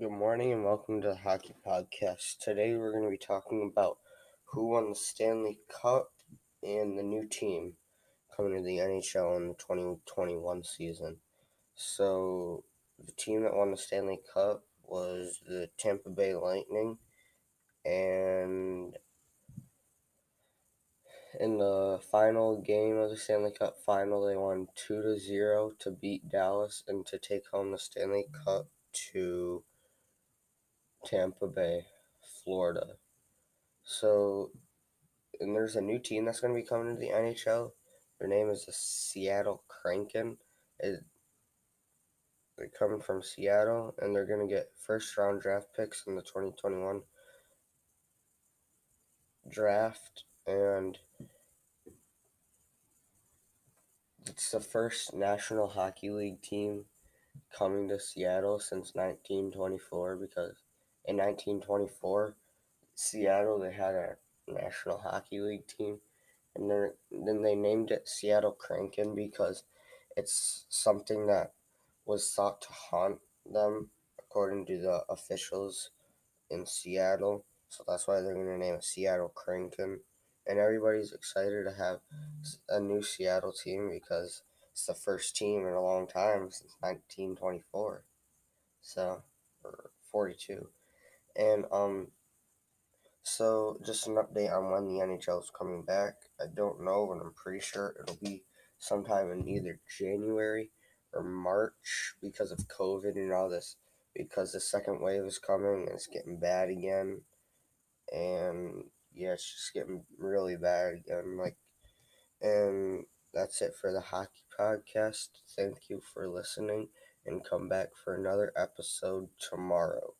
Good morning and welcome to the Hockey Podcast. Today we're going to be talking about who won the Stanley Cup and the new team coming to the NHL in the 2021 season. So, the team that won the Stanley Cup was the Tampa Bay Lightning, and in the final game of the Stanley Cup final, they won 2 to 0 to beat Dallas and to take home the Stanley Cup to Tampa Bay, Florida. So, and there's a new team that's going to be coming to the NHL. Their name is the Seattle Kraken. It, they're coming from Seattle, and they're going to get first round draft picks in the 2021 draft. And it's the first National Hockey League team coming to Seattle since 1924 because in 1924, Seattle they had a National Hockey League team, and then they named it Seattle Kraken because it's something that was thought to haunt them, according to the officials in Seattle. So that's why they're going to name it Seattle Kraken. And everybody's excited to have a new Seattle team because it's the first team in a long time since 1924. So, or 42. And um, so just an update on when the NHL is coming back. I don't know, but I'm pretty sure it'll be sometime in either January or March because of COVID and all this. Because the second wave is coming and it's getting bad again, and yeah, it's just getting really bad again. Like, and that's it for the hockey podcast. Thank you for listening, and come back for another episode tomorrow.